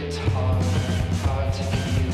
It's hard, hard to give you.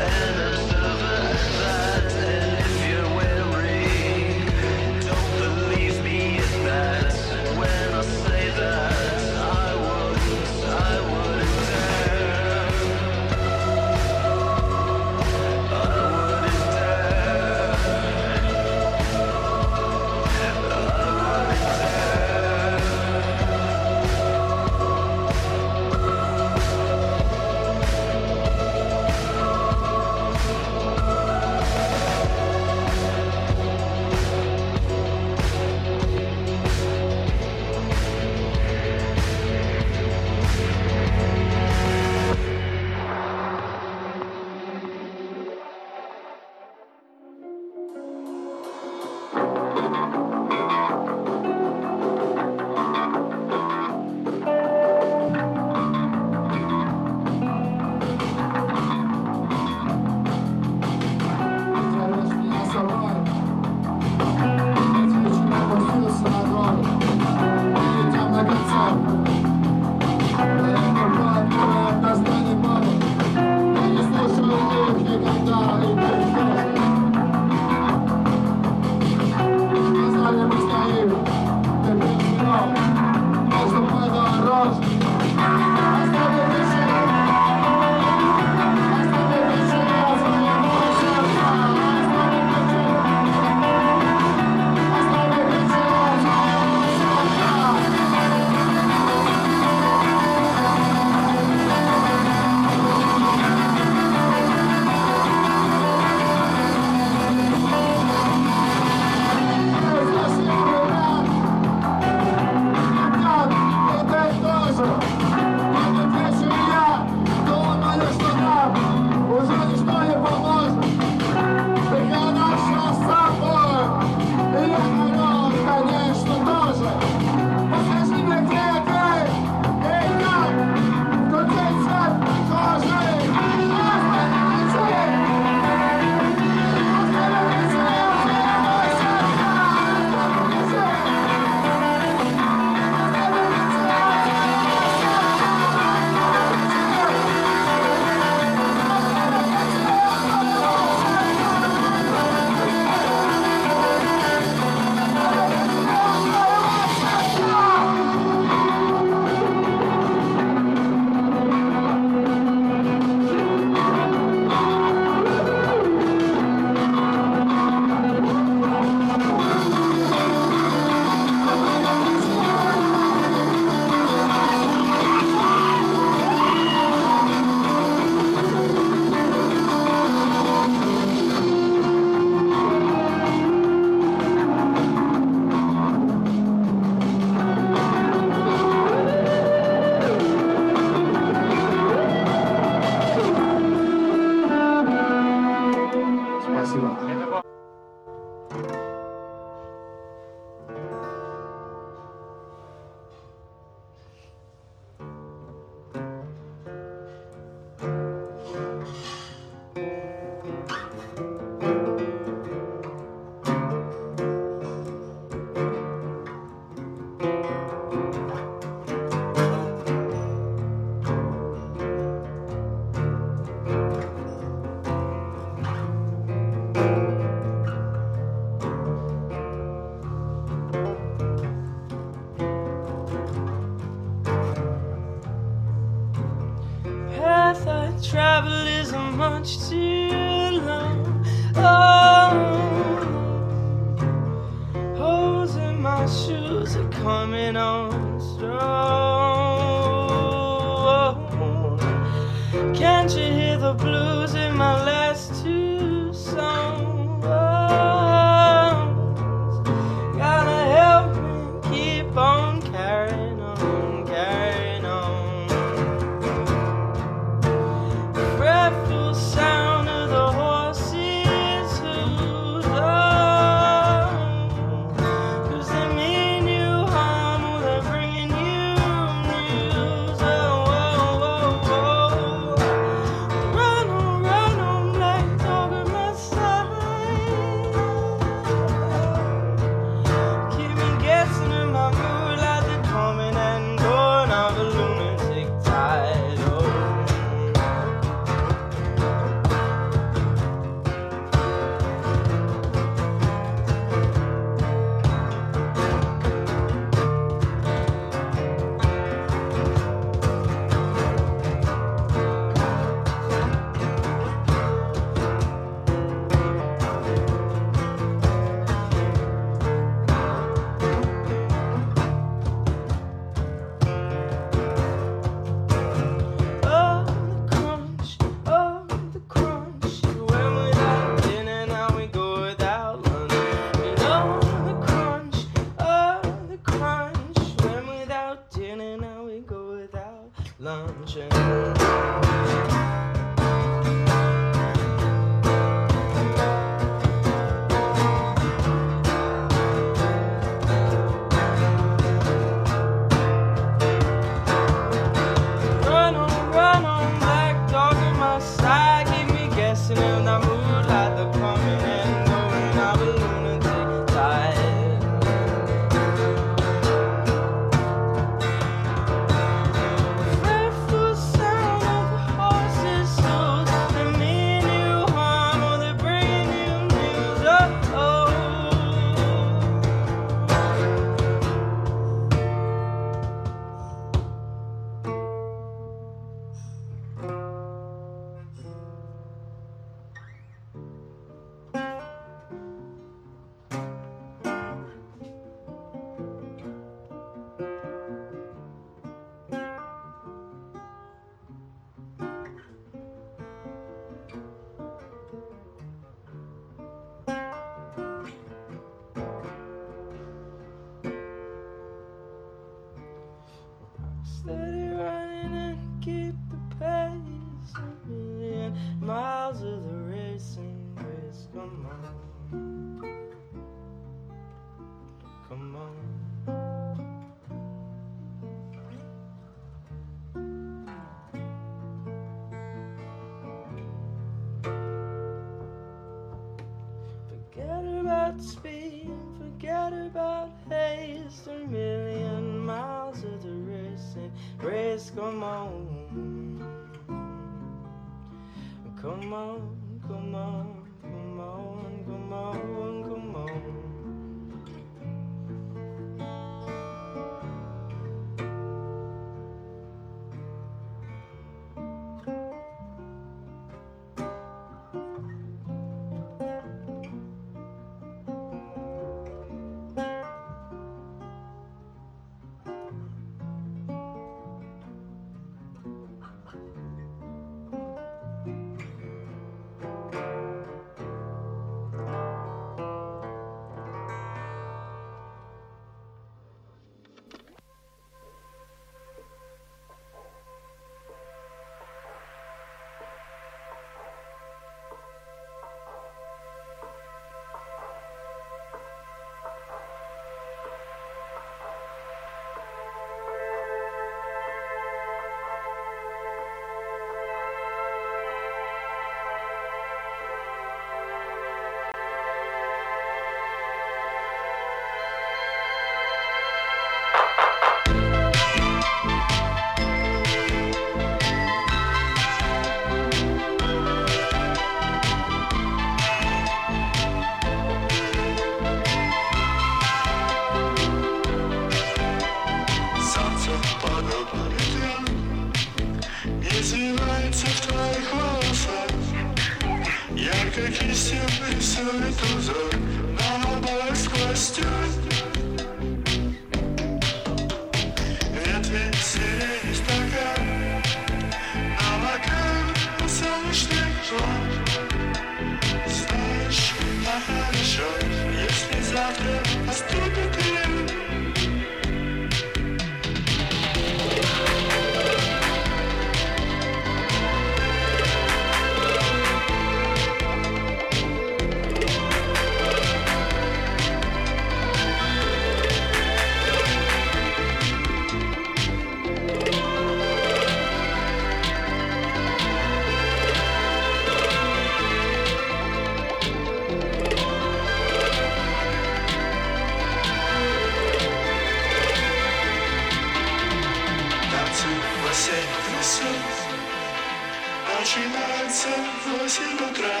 Начинается в восемь утра.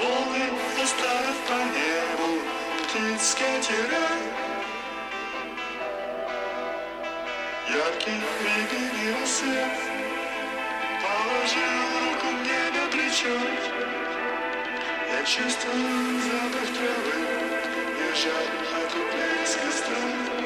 Волны доставят по небу Птиц катера Яркий миг рассвет Положил руку мне на плечо. Я чувствую запах травы жар от блеск костра